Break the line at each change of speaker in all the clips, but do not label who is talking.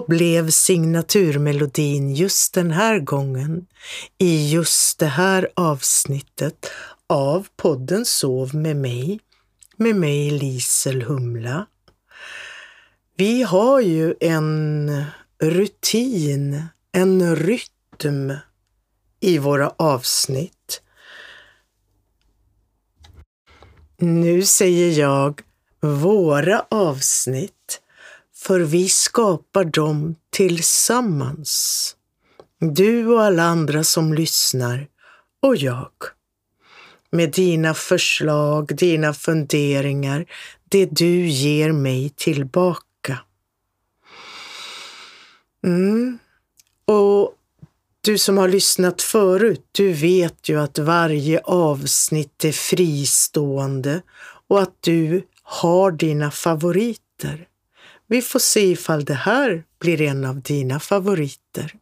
Så blev signaturmelodin just den här gången i just det här avsnittet av podden Sov med mig, med mig Lisel Humla. Vi har ju en rutin, en rytm i våra avsnitt. Nu säger jag våra avsnitt, för vi skapar dem tillsammans. Du och alla andra som lyssnar och jag. Med dina förslag, dina funderingar, det du ger mig tillbaka. Mm. Och du som har lyssnat förut, du vet ju att varje avsnitt är fristående och att du har dina favoriter. Vi får se ifall det här blir en av dina favoriter.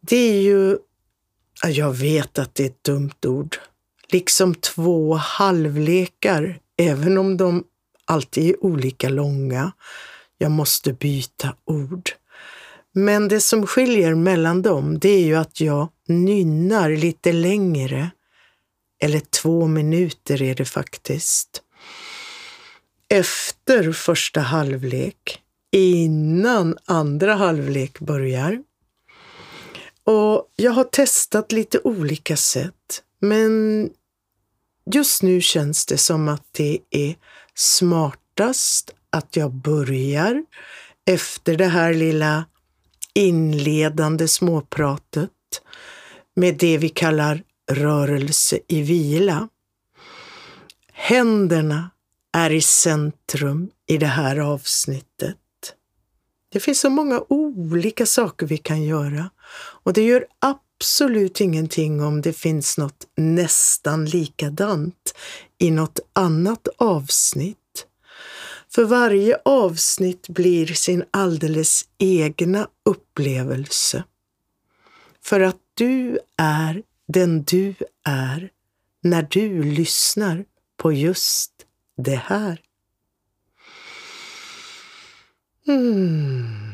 Det är ju, jag vet att det är ett dumt ord, liksom två halvlekar, även om de alltid är olika långa. Jag måste byta ord. Men det som skiljer mellan dem, det är ju att jag nynnar lite längre. Eller två minuter är det faktiskt. Efter första halvlek, innan andra halvlek börjar. Och jag har testat lite olika sätt, men just nu känns det som att det är smartast att jag börjar efter det här lilla inledande småpratet med det vi kallar rörelse i vila. Händerna är i centrum i det här avsnittet. Det finns så många olika saker vi kan göra och det gör absolut ingenting om det finns något nästan likadant i något annat avsnitt. För varje avsnitt blir sin alldeles egna upplevelse. För att du är den du är när du lyssnar på just det här. Mm.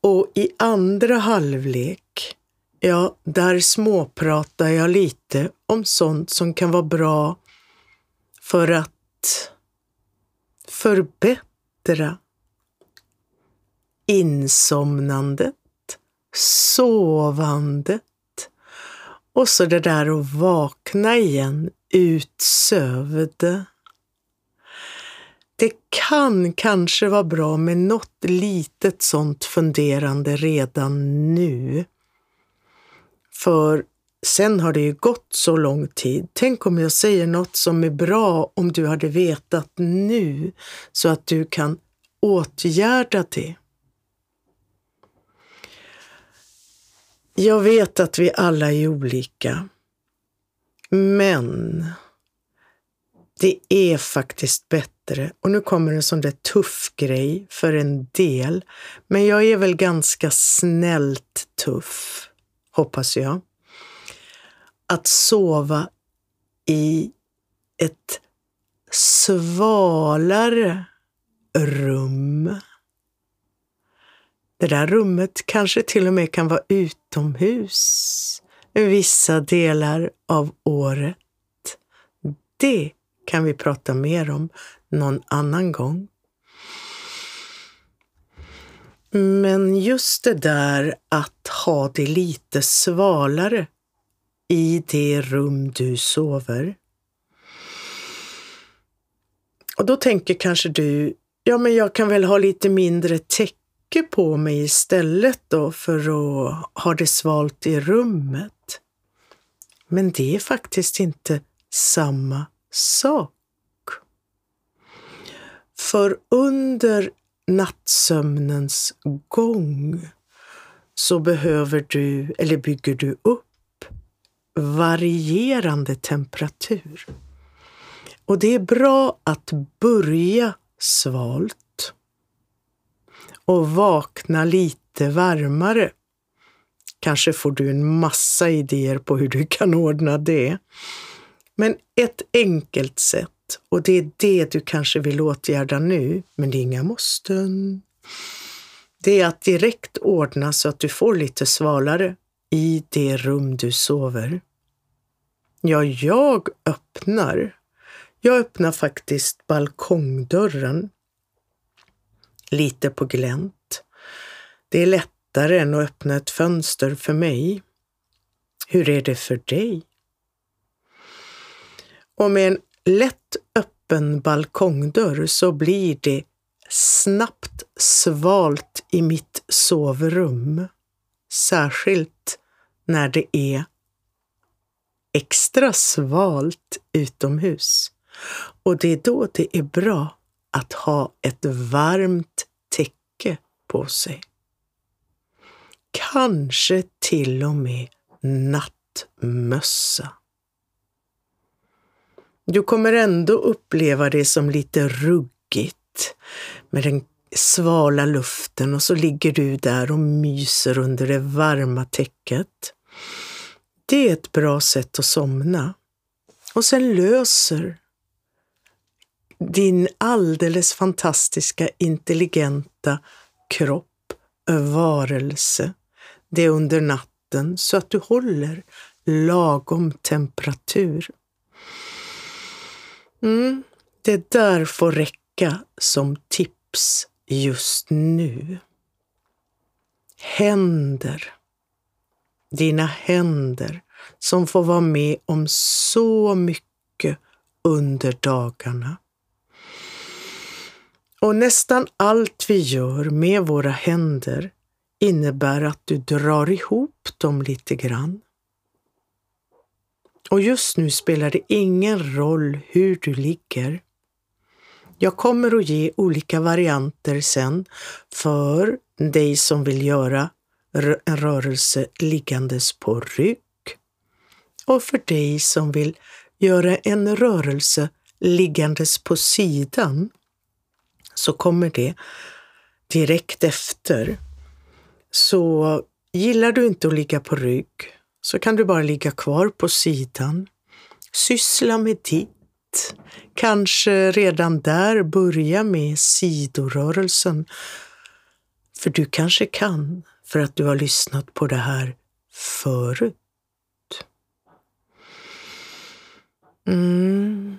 Och i andra halvlek, ja, där småpratar jag lite om sånt som kan vara bra för att förbättra insomnandet, sovandet och så det där att vakna igen utsövde. Det kan kanske vara bra med något litet sånt funderande redan nu. För Sen har det ju gått så lång tid. Tänk om jag säger något som är bra om du hade vetat nu så att du kan åtgärda det. Jag vet att vi alla är olika. Men det är faktiskt bättre, och nu kommer en sån där tuff grej för en del, men jag är väl ganska snällt tuff, hoppas jag. Att sova i ett svalare rum. Det där rummet kanske till och med kan vara utomhus vissa delar av året. Det kan vi prata mer om någon annan gång. Men just det där att ha det lite svalare i det rum du sover. Och då tänker kanske du, ja men jag kan väl ha lite mindre täcke på mig istället då för att ha det svalt i rummet. Men det är faktiskt inte samma sak. För under nattsömnens gång så behöver du, eller bygger du upp varierande temperatur. Och det är bra att börja svalt och vakna lite varmare. Kanske får du en massa idéer på hur du kan ordna det. Men ett enkelt sätt och det är det du kanske vill åtgärda nu, men det är inga måsten. Det är att direkt ordna så att du får lite svalare i det rum du sover. Ja, jag öppnar. Jag öppnar faktiskt balkongdörren lite på glänt. Det är lättare än att öppna ett fönster för mig. Hur är det för dig? Och med en lätt öppen balkongdörr så blir det snabbt svalt i mitt sovrum. Särskilt när det är extra svalt utomhus. Och det är då det är bra att ha ett varmt täcke på sig. Kanske till och med nattmössa. Du kommer ändå uppleva det som lite ruggigt med den svala luften och så ligger du där och myser under det varma täcket. Det är ett bra sätt att somna. Och sen löser din alldeles fantastiska, intelligenta kropp, varelse, det under natten så att du håller lagom temperatur. Mm, det där får räcka som tips just nu. Händer. Dina händer som får vara med om så mycket under dagarna. Och nästan allt vi gör med våra händer innebär att du drar ihop dem lite grann. Och just nu spelar det ingen roll hur du ligger. Jag kommer att ge olika varianter sen för dig som vill göra en rörelse liggandes på rygg och för dig som vill göra en rörelse liggandes på sidan så kommer det direkt efter. Så gillar du inte att ligga på rygg så kan du bara ligga kvar på sidan. Syssla med ditt. Kanske redan där börja med sidorörelsen. För du kanske kan för att du har lyssnat på det här förut. Mm.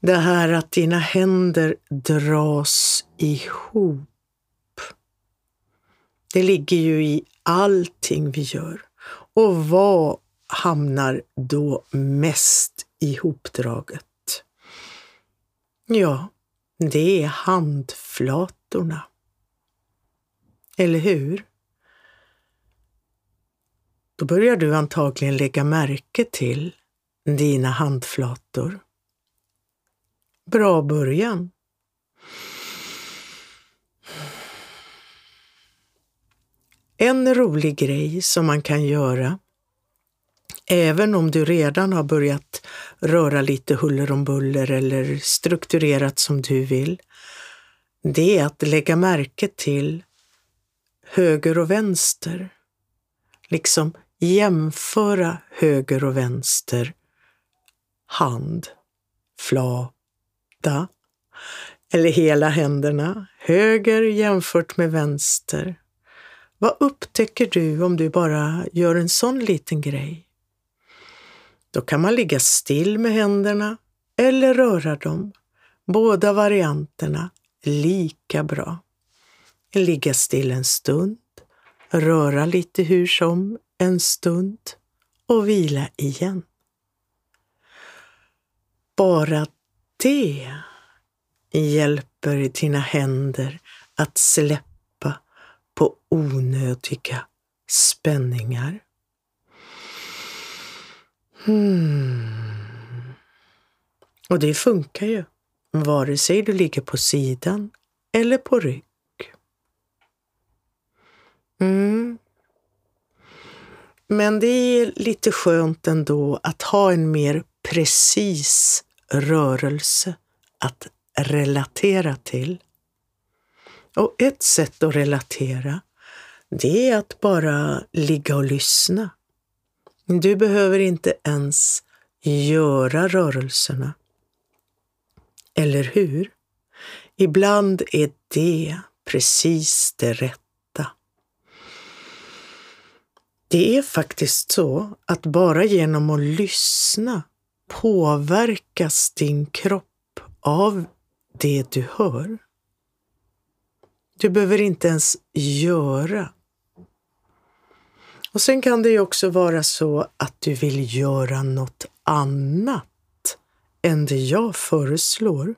Det här att dina händer dras ihop. Det ligger ju i allting vi gör. Och vad hamnar då mest ihopdraget? Ja, det är handflatorna. Eller hur? Då börjar du antagligen lägga märke till dina handflator. Bra början. En rolig grej som man kan göra, även om du redan har börjat röra lite huller om buller eller strukturerat som du vill, det är att lägga märke till höger och vänster. Liksom jämföra höger och vänster hand, flata eller hela händerna, höger jämfört med vänster. Vad upptäcker du om du bara gör en sån liten grej? Då kan man ligga still med händerna eller röra dem. Båda varianterna lika bra. Ligga still en stund, röra lite hur som en stund och vila igen. Bara det hjälper dina händer att släppa på onödiga spänningar. Hmm. Och det funkar ju, vare sig du ligger på sidan eller på rygg. Mm. Men det är lite skönt ändå att ha en mer precis rörelse att relatera till. Och ett sätt att relatera, det är att bara ligga och lyssna. Du behöver inte ens göra rörelserna. Eller hur? Ibland är det precis det rätta. Det är faktiskt så att bara genom att lyssna påverkas din kropp av det du hör. Du behöver inte ens göra. Och sen kan det ju också vara så att du vill göra något annat än det jag föreslår.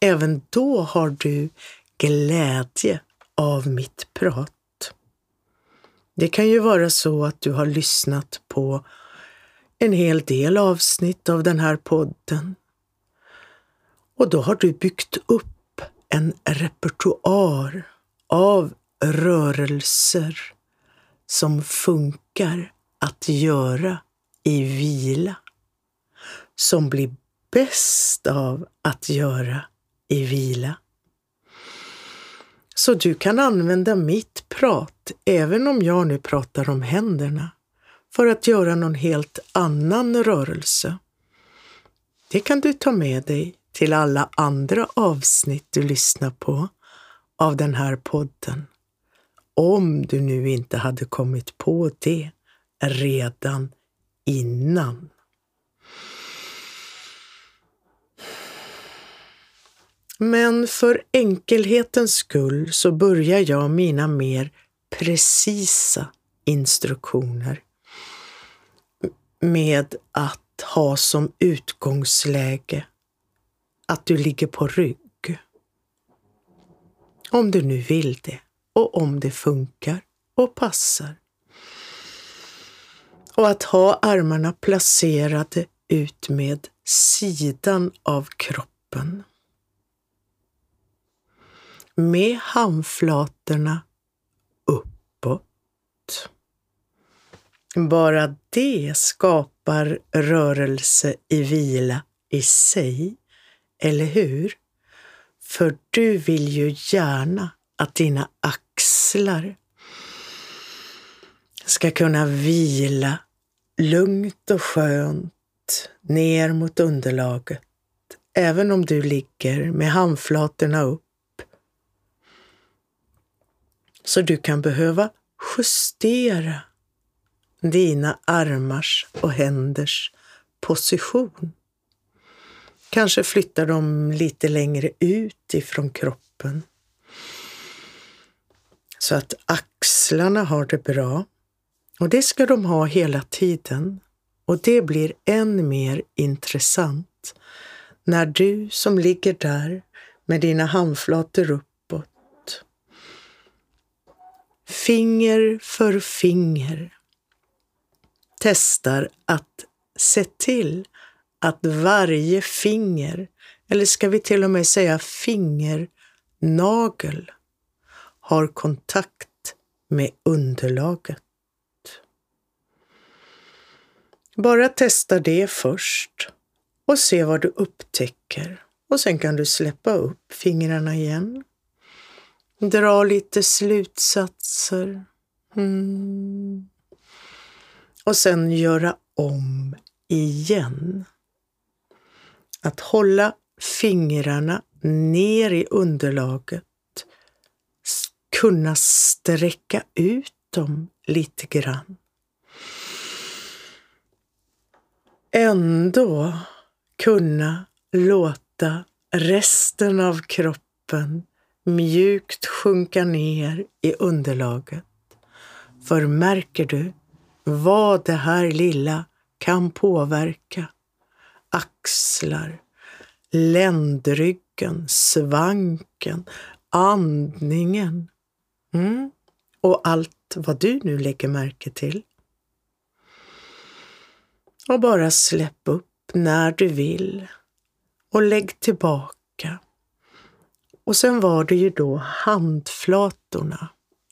Även då har du glädje av mitt prat. Det kan ju vara så att du har lyssnat på en hel del avsnitt av den här podden. Och då har du byggt upp en repertoar av rörelser som funkar att göra i vila. Som blir bäst av att göra i vila. Så du kan använda mitt prat, även om jag nu pratar om händerna, för att göra någon helt annan rörelse. Det kan du ta med dig till alla andra avsnitt du lyssnar på av den här podden. Om du nu inte hade kommit på det redan innan. Men för enkelhetens skull så börjar jag mina mer precisa instruktioner med att ha som utgångsläge att du ligger på rygg. Om du nu vill det och om det funkar och passar. Och att ha armarna placerade ut med sidan av kroppen med handflatorna uppåt. Bara det skapar rörelse i vila i sig, eller hur? För du vill ju gärna att dina axlar ska kunna vila lugnt och skönt ner mot underlaget, även om du ligger med handflatorna upp så du kan behöva justera dina armars och händers position. Kanske flyttar de lite längre ut ifrån kroppen så att axlarna har det bra. Och det ska de ha hela tiden. Och det blir än mer intressant när du som ligger där med dina handflator uppåt finger för finger testar att se till att varje finger, eller ska vi till och med säga fingernagel, har kontakt med underlaget. Bara testa det först och se vad du upptäcker och sen kan du släppa upp fingrarna igen Dra lite slutsatser. Mm. Och sen göra om igen. Att hålla fingrarna ner i underlaget. Kunna sträcka ut dem lite grann. Ändå kunna låta resten av kroppen mjukt sjunka ner i underlaget. För märker du vad det här lilla kan påverka? Axlar, ländryggen, svanken, andningen. Mm. Och allt vad du nu lägger märke till. Och bara släpp upp när du vill och lägg tillbaka och sen var det ju då handflatorna.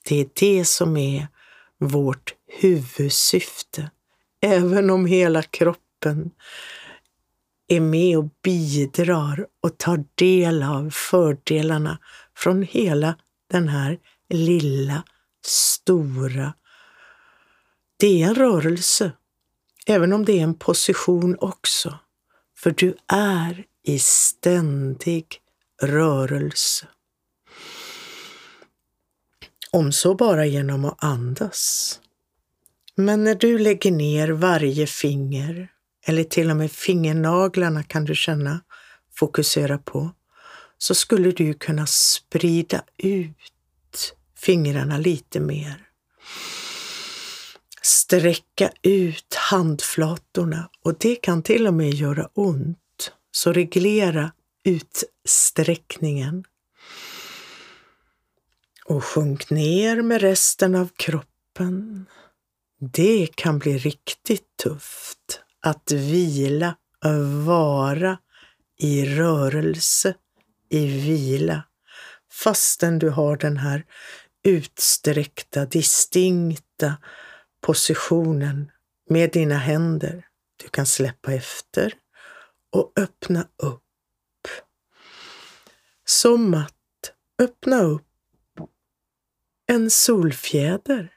Det är det som är vårt huvudsyfte. Även om hela kroppen är med och bidrar och tar del av fördelarna från hela den här lilla, stora. Det är en rörelse, även om det är en position också. För du är i ständig rörelse. Om så bara genom att andas. Men när du lägger ner varje finger, eller till och med fingernaglarna kan du känna, fokusera på, så skulle du kunna sprida ut fingrarna lite mer. Sträcka ut handflatorna och det kan till och med göra ont. Så reglera utsträckningen. Och sjunk ner med resten av kroppen. Det kan bli riktigt tufft att vila, vara i rörelse, i vila, fastän du har den här utsträckta, distinkta positionen med dina händer. Du kan släppa efter och öppna upp. Som att öppna upp en solfjäder.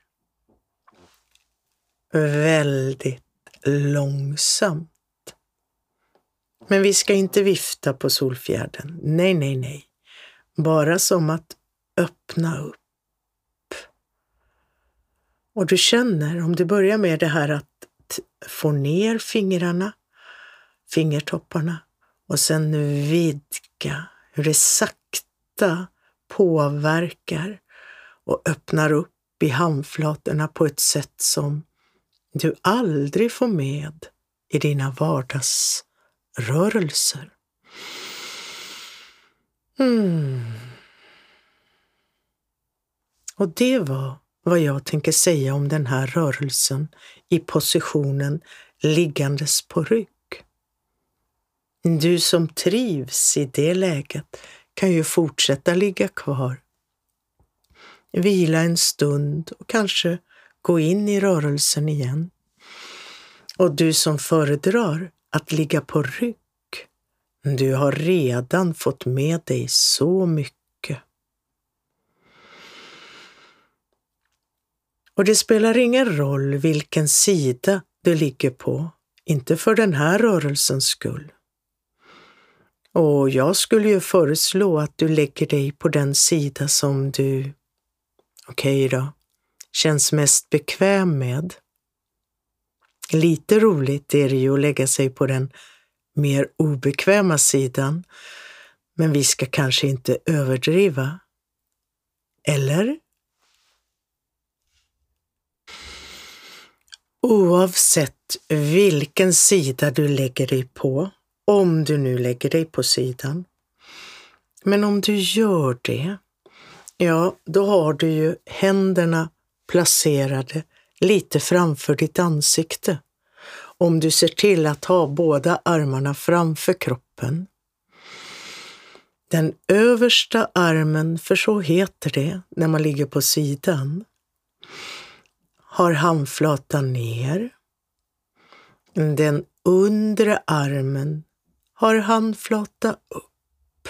Väldigt långsamt. Men vi ska inte vifta på solfjädern. Nej, nej, nej. Bara som att öppna upp. Och du känner, om du börjar med det här att få ner fingrarna, fingertopparna och sen vidga, hur det sakta påverkar och öppnar upp i handflatorna på ett sätt som du aldrig får med i dina vardagsrörelser. Mm. Och det var vad jag tänker säga om den här rörelsen i positionen liggandes på rygg. Du som trivs i det läget kan ju fortsätta ligga kvar. Vila en stund och kanske gå in i rörelsen igen. Och du som föredrar att ligga på rygg, du har redan fått med dig så mycket Och det spelar ingen roll vilken sida du ligger på, inte för den här rörelsens skull. Och jag skulle ju föreslå att du lägger dig på den sida som du, okej okay då, känns mest bekväm med. Lite roligt är det ju att lägga sig på den mer obekväma sidan, men vi ska kanske inte överdriva. Eller? Oavsett vilken sida du lägger dig på, om du nu lägger dig på sidan. Men om du gör det, ja, då har du ju händerna placerade lite framför ditt ansikte. Om du ser till att ha båda armarna framför kroppen. Den översta armen, för så heter det när man ligger på sidan, har handflatan ner. Den undre armen har handflata upp.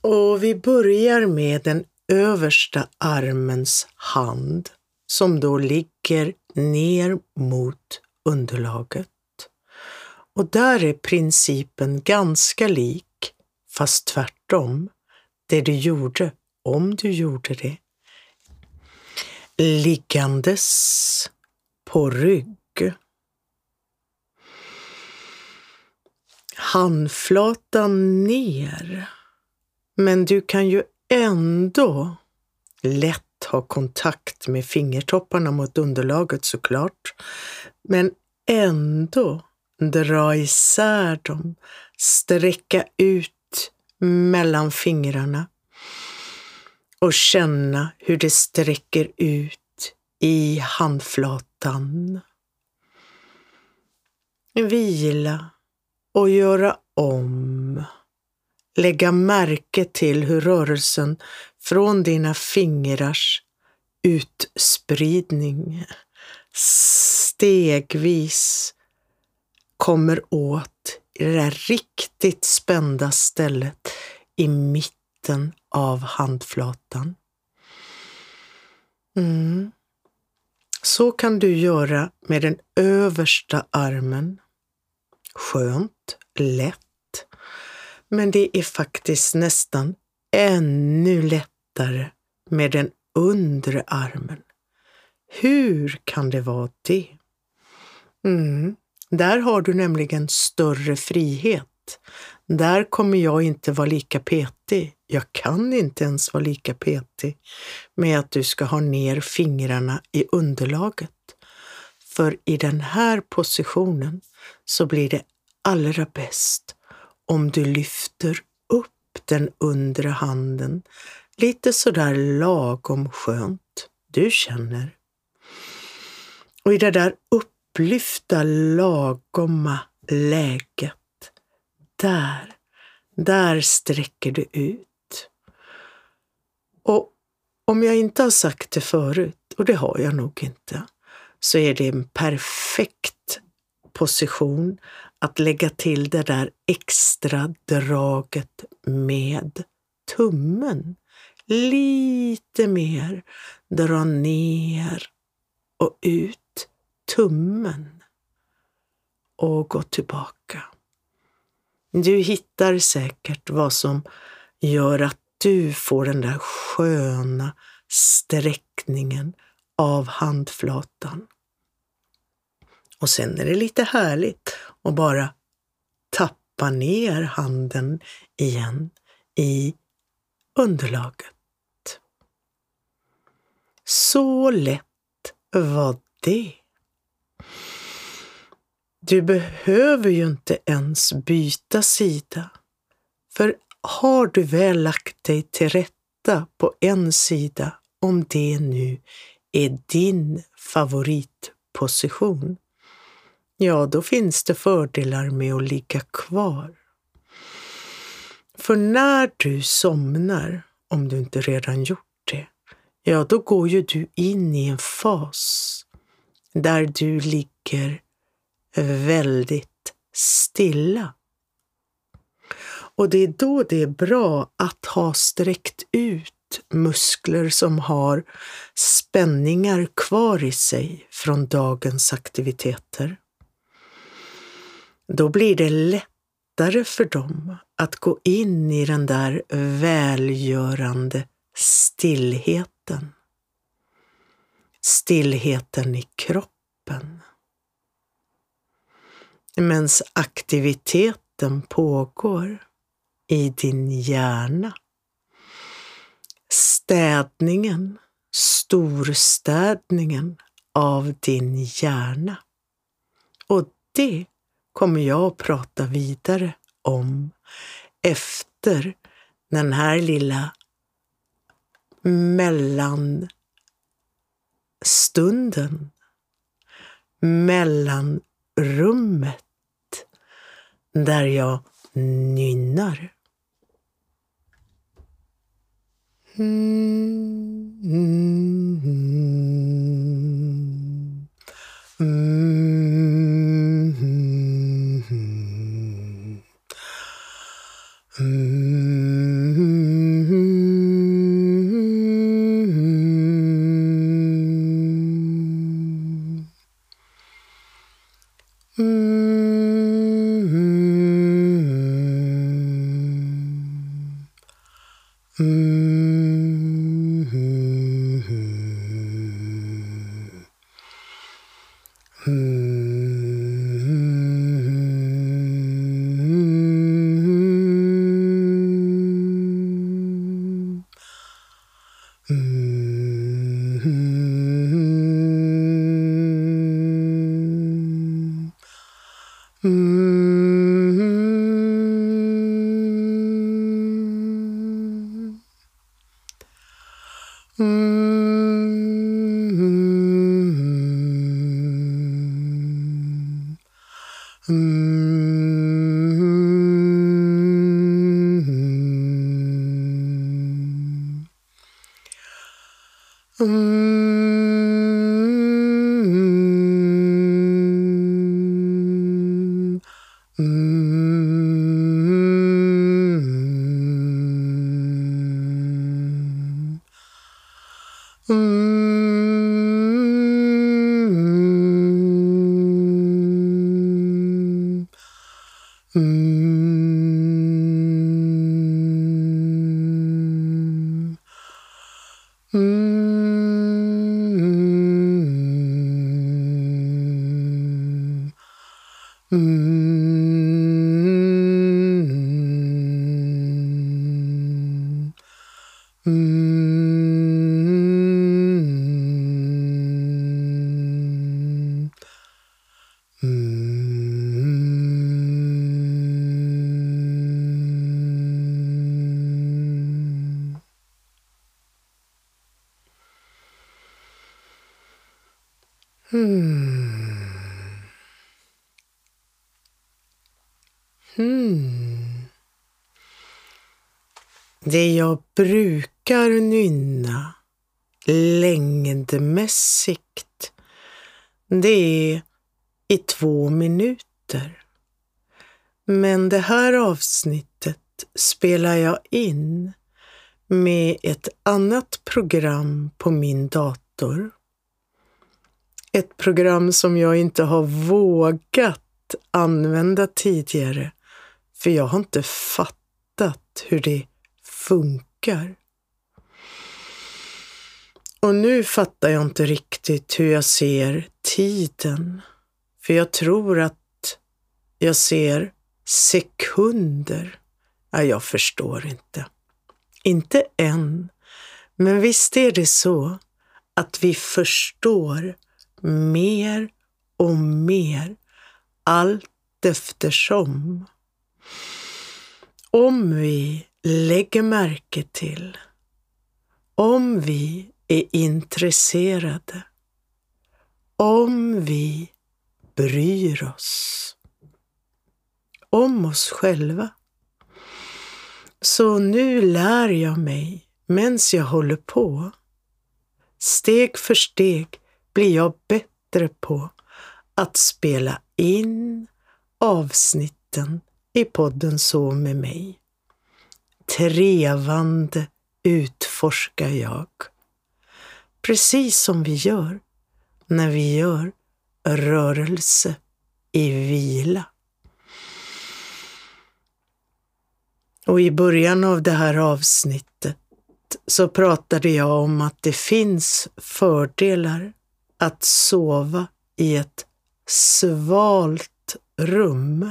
Och vi börjar med den översta armens hand som då ligger ner mot underlaget. Och där är principen ganska lik, fast tvärtom, det du gjorde, om du gjorde det, liggandes på rygg. Handflatan ner. Men du kan ju ändå lätt ha kontakt med fingertopparna mot underlaget såklart. Men ändå dra isär dem, sträcka ut mellan fingrarna och känna hur det sträcker ut i handflatan. Vila och göra om. Lägga märke till hur rörelsen från dina fingrars utspridning stegvis kommer åt i det där riktigt spända stället i mitten av handflatan. Mm. Så kan du göra med den översta armen. skönt, lätt. Men det är faktiskt nästan ännu lättare med den undre armen. Hur kan det vara det? Mm, där har du nämligen större frihet. Där kommer jag inte vara lika petig. Jag kan inte ens vara lika petig med att du ska ha ner fingrarna i underlaget. För i den här positionen så blir det allra bäst om du lyfter upp den undre handen lite sådär lagom skönt. Du känner. Och i det där upplyfta lagomma läget, där, där sträcker du ut. Och om jag inte har sagt det förut, och det har jag nog inte, så är det en perfekt position att lägga till det där extra draget med tummen. Lite mer. Dra ner och ut tummen. Och gå tillbaka. Du hittar säkert vad som gör att du får den där sköna sträckningen av handflatan. Och sen är det lite härligt att bara tappa ner handen igen i underlaget. Så lätt var det. Du behöver ju inte ens byta sida. För har du väl lagt dig till rätta på en sida, om det nu är din favoritposition, ja, då finns det fördelar med att ligga kvar. För när du somnar, om du inte redan gjort det, ja, då går ju du in i en fas där du ligger väldigt stilla. Och det är då det är bra att ha sträckt ut muskler som har spänningar kvar i sig från dagens aktiviteter. Då blir det lättare för dem att gå in i den där välgörande stillheten. Stillheten i kroppen. Medan aktiviteten pågår i din hjärna. Städningen, storstädningen av din hjärna. Och det kommer jag att prata vidare om efter den här lilla mellanstunden, mellanrummet där jag nynnar. Mm, mm, mm. Mm. Mm. Mm. Det jag brukar nynna längdmässigt, det är i två minuter. Men det här avsnittet spelar jag in med ett annat program på min dator. Ett program som jag inte har vågat använda tidigare, för jag har inte fattat hur det funkar. Och nu fattar jag inte riktigt hur jag ser tiden, för jag tror att jag ser sekunder. Ja, jag förstår inte. Inte än, men visst är det så att vi förstår mer och mer allt eftersom. Om vi lägger märke till, om vi är intresserade, om vi bryr oss om oss själva. Så nu lär jag mig medan jag håller på. Steg för steg blir jag bättre på att spela in avsnitten i podden Så med mig. Trevande utforskar jag. Precis som vi gör när vi gör rörelse i vila. Och i början av det här avsnittet så pratade jag om att det finns fördelar att sova i ett svalt rum.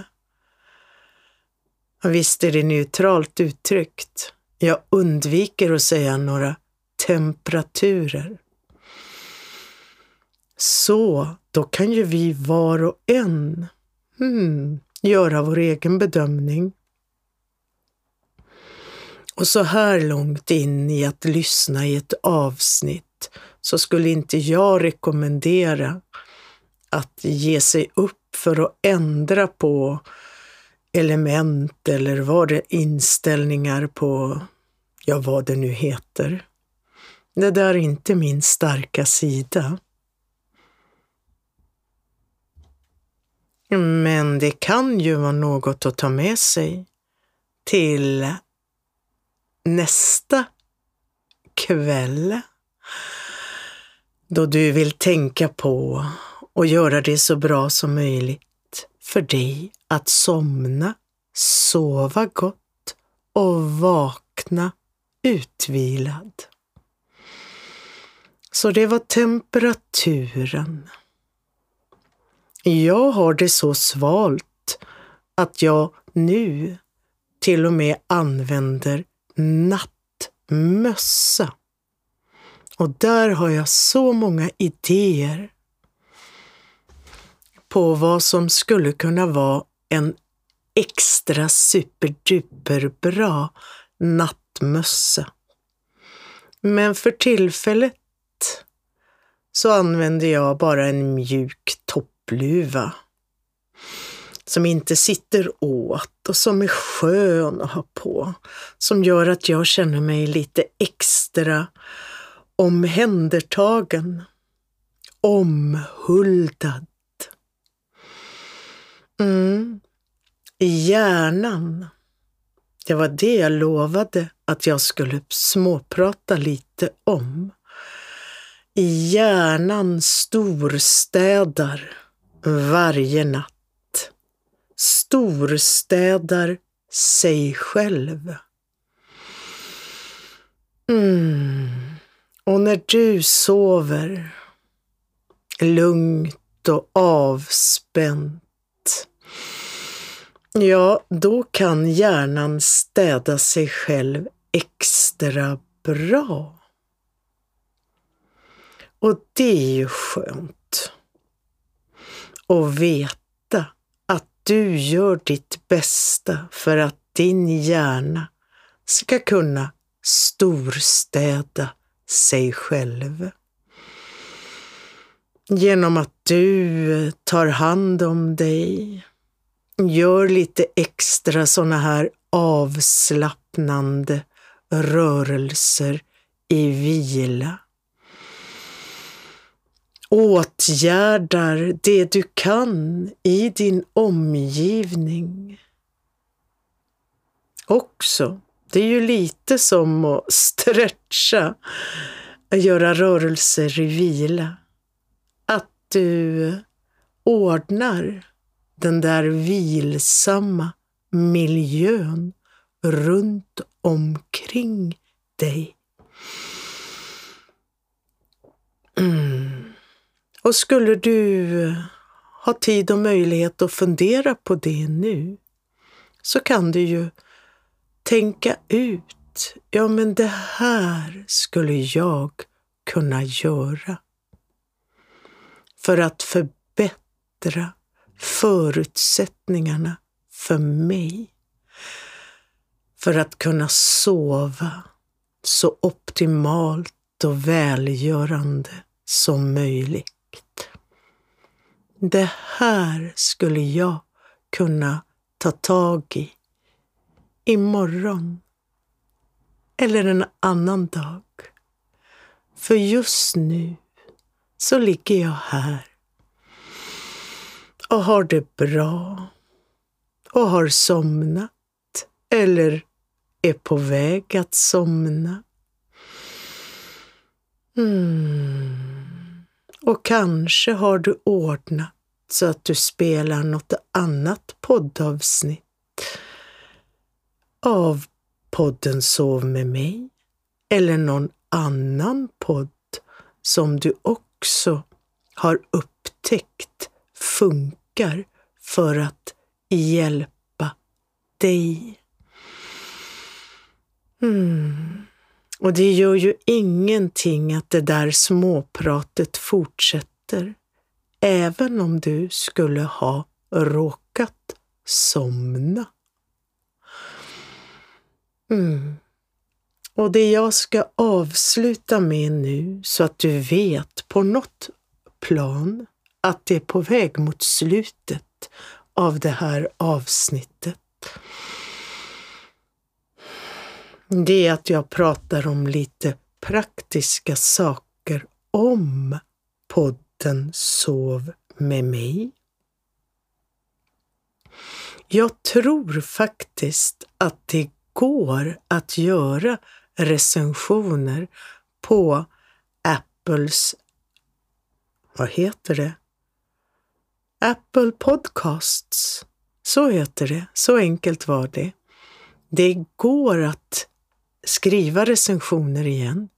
Och visst är det neutralt uttryckt. Jag undviker att säga några temperaturer. Så då kan ju vi var och en hmm, göra vår egen bedömning. Och så här långt in i att lyssna i ett avsnitt så skulle inte jag rekommendera att ge sig upp för att ändra på element eller var det inställningar på, ja vad det nu heter. Det där är inte min starka sida. Men det kan ju vara något att ta med sig till nästa kväll då du vill tänka på och göra det så bra som möjligt för dig att somna, sova gott och vakna utvilad. Så det var temperaturen. Jag har det så svalt att jag nu till och med använder nattmössa. Och där har jag så många idéer på vad som skulle kunna vara en extra superduper bra nattmössa. Men för tillfället så använder jag bara en mjuk toppluva som inte sitter åt och som är skön att ha på. Som gör att jag känner mig lite extra omhändertagen, omhuldad. Mm. Hjärnan. Det var det jag lovade att jag skulle småprata lite om. I hjärnan storstädar varje natt storstädar sig själv. Mm. Och när du sover lugnt och avspänt ja, då kan hjärnan städa sig själv extra bra. Och det är ju skönt att veta att du gör ditt bästa för att din hjärna ska kunna storstäda sig själv. Genom att du eh, tar hand om dig, gör lite extra sådana här avslappnande rörelser i vila. Åtgärdar det du kan i din omgivning. Också, det är ju lite som att stretcha, att göra rörelser i vila. Att du ordnar den där vilsamma miljön runt omkring dig. Mm. Och skulle du eh, ha tid och möjlighet att fundera på det nu så kan du ju tänka ut, ja men det här skulle jag kunna göra för att förbättra förutsättningarna för mig för att kunna sova så optimalt och välgörande som möjligt. Det här skulle jag kunna ta tag i imorgon eller en annan dag. För just nu så ligger jag här och har det bra. Och har somnat. Eller är på väg att somna. Mm. Och kanske har du ordnat så att du spelar något annat poddavsnitt. Av podden Sov med mig. Eller någon annan podd som du också har upptäckt funkar för att hjälpa dig. Mm. Och det gör ju ingenting att det där småpratet fortsätter, även om du skulle ha råkat somna. Mm. Och det jag ska avsluta med nu, så att du vet på något plan att det är på väg mot slutet av det här avsnittet. Det är att jag pratar om lite praktiska saker om podden Sov med mig. Jag tror faktiskt att det går att göra recensioner på Apples, vad heter det? Apple Podcasts. Så heter det. Så enkelt var det. Det går att skriva recensioner igen.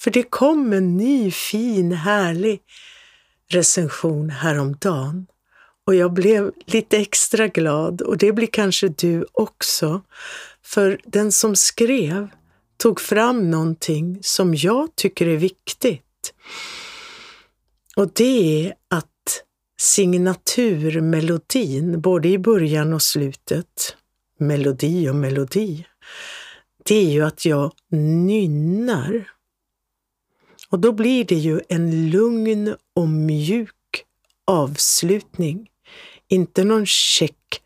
För det kom en ny fin härlig recension häromdagen och jag blev lite extra glad och det blir kanske du också. För den som skrev tog fram någonting som jag tycker är viktigt. Och det är att signaturmelodin, både i början och slutet, melodi och melodi, det är ju att jag nynnar. Och då blir det ju en lugn och mjuk avslutning. Inte någon check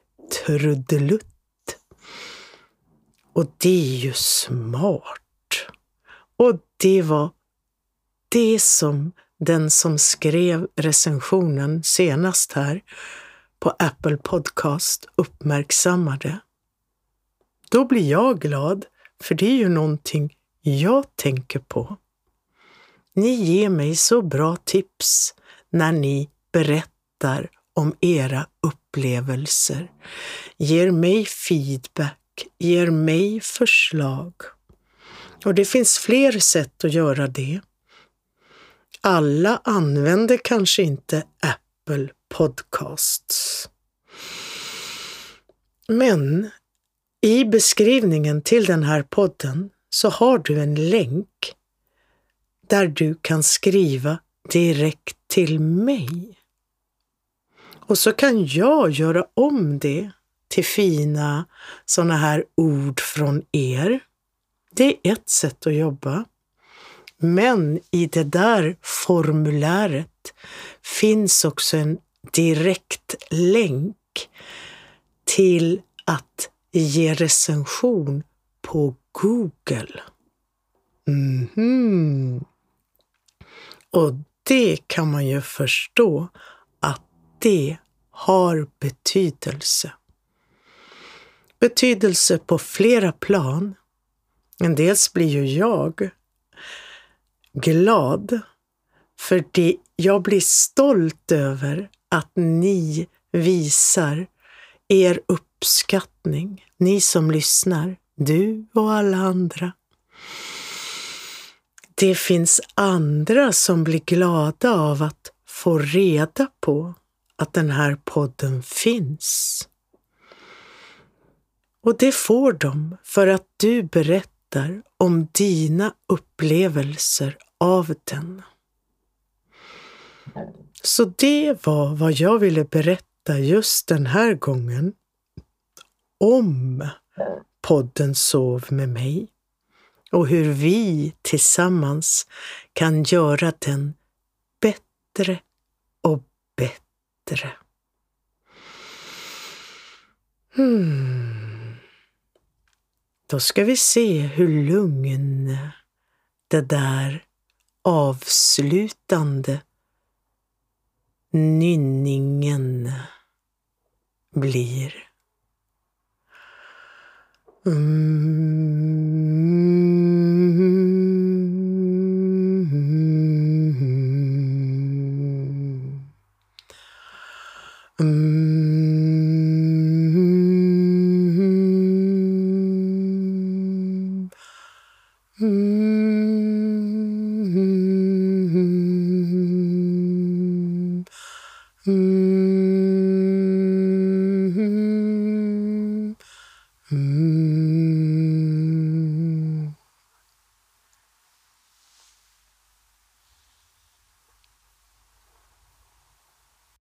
trudelutt. Och det är ju smart. Och det var det som den som skrev recensionen senast här på Apple Podcast uppmärksammade. Då blir jag glad för det är ju någonting jag tänker på. Ni ger mig så bra tips när ni berättar om era upplevelser, ger mig feedback, ger mig förslag. Och det finns fler sätt att göra det. Alla använder kanske inte Apple Podcasts. Men i beskrivningen till den här podden så har du en länk där du kan skriva direkt till mig. Och så kan jag göra om det till fina sådana här ord från er. Det är ett sätt att jobba. Men i det där formuläret finns också en direkt länk till att ge recension på Google. Mm -hmm. Och det kan man ju förstå att det har betydelse. Betydelse på flera plan. Dels blir ju jag glad för det, jag blir stolt över att ni visar er uppskattning, ni som lyssnar, du och alla andra. Det finns andra som blir glada av att få reda på att den här podden finns. Och det får de för att du berättar berättar om dina upplevelser av den. Så det var vad jag ville berätta just den här gången om podden Sov med mig och hur vi tillsammans kan göra den bättre och bättre. Hmm. Då ska vi se hur lugn det där avslutande nynningen blir. Mm.